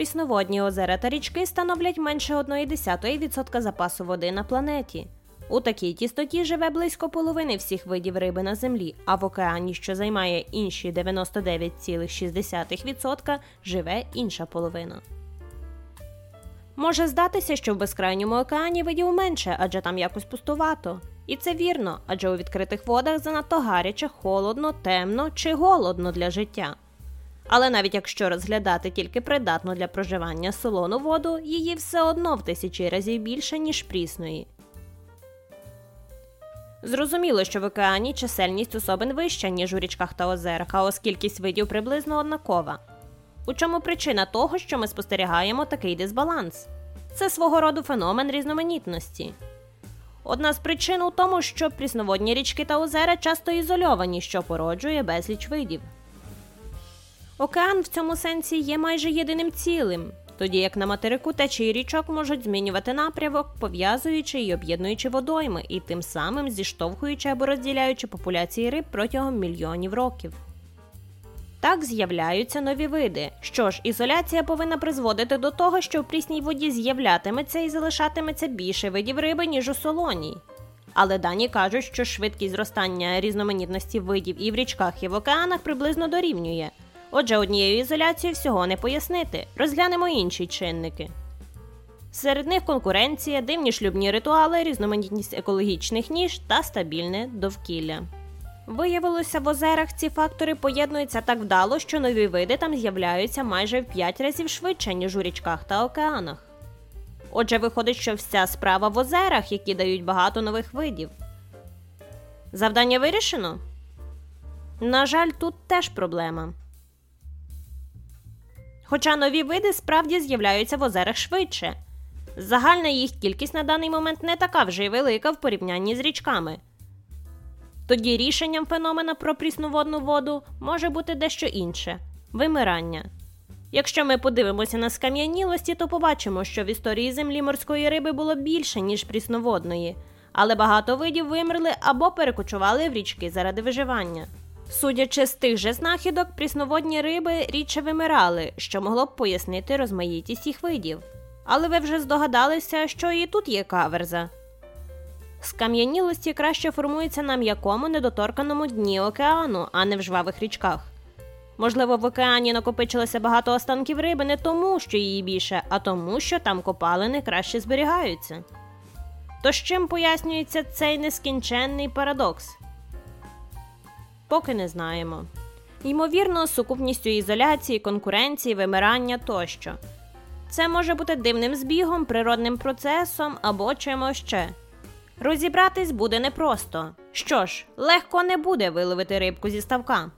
прісноводні озера та річки становлять менше 1,1% запасу води на планеті. У такій тістоті живе близько половини всіх видів риби на землі, а в океані, що займає інші 99,6%, живе інша половина. Може здатися, що в безкрайньому океані видів менше, адже там якось пустувато. І це вірно, адже у відкритих водах занадто гаряче, холодно, темно чи голодно для життя. Але навіть якщо розглядати тільки придатну для проживання солону воду, її все одно в тисячі разів більше, ніж прісної. Зрозуміло, що в океані чисельність особин вища, ніж у річках та озерах, а ось кількість видів приблизно однакова. У чому причина того, що ми спостерігаємо такий дисбаланс? Це свого роду феномен різноманітності. Одна з причин у тому, що прісноводні річки та озера часто ізольовані, що породжує безліч видів. Океан в цьому сенсі є майже єдиним цілим, тоді як на материку течії річок можуть змінювати напрямок, пов'язуючи і об'єднуючи водойми, і тим самим зіштовхуючи або розділяючи популяції риб протягом мільйонів років. Так з'являються нові види. Що ж, ізоляція повинна призводити до того, що в прісній воді з'являтиметься і залишатиметься більше видів риби, ніж у солоній. Але дані кажуть, що швидкість зростання різноманітності видів і в річках, і в океанах приблизно дорівнює. Отже, однією ізоляцією всього не пояснити. Розглянемо інші чинники. Серед них конкуренція, дивні шлюбні ритуали, різноманітність екологічних ніж та стабільне довкілля. Виявилося, в озерах ці фактори поєднуються так вдало, що нові види там з'являються майже в 5 разів швидше, ніж у річках та океанах. Отже, виходить, що вся справа в озерах, які дають багато нових видів. Завдання вирішено? На жаль, тут теж проблема. Хоча нові види справді з'являються в озерах швидше. Загальна їх кількість на даний момент не така вже й велика в порівнянні з річками. Тоді рішенням феномена про прісноводну воду може бути дещо інше вимирання. Якщо ми подивимося на скам'янілості, то побачимо, що в історії землі морської риби було більше, ніж прісноводної, але багато видів вимерли або перекочували в річки заради виживання. Судячи з тих же знахідок, прісноводні риби рідше вимирали, що могло б пояснити розмаїтість їх видів. Але ви вже здогадалися, що і тут є каверза. Скам'янілості краще формується на м'якому недоторканому дні океану, а не в жвавих річках. Можливо, в океані накопичилося багато останків риби не тому, що її більше, а тому, що там копалини краще зберігаються. То з чим пояснюється цей нескінченний парадокс? Поки не знаємо. Ймовірно, сукупністю ізоляції, конкуренції, вимирання тощо. Це може бути дивним збігом, природним процесом або чимось ще. Розібратись буде непросто. Що ж, легко не буде виловити рибку зі ставка.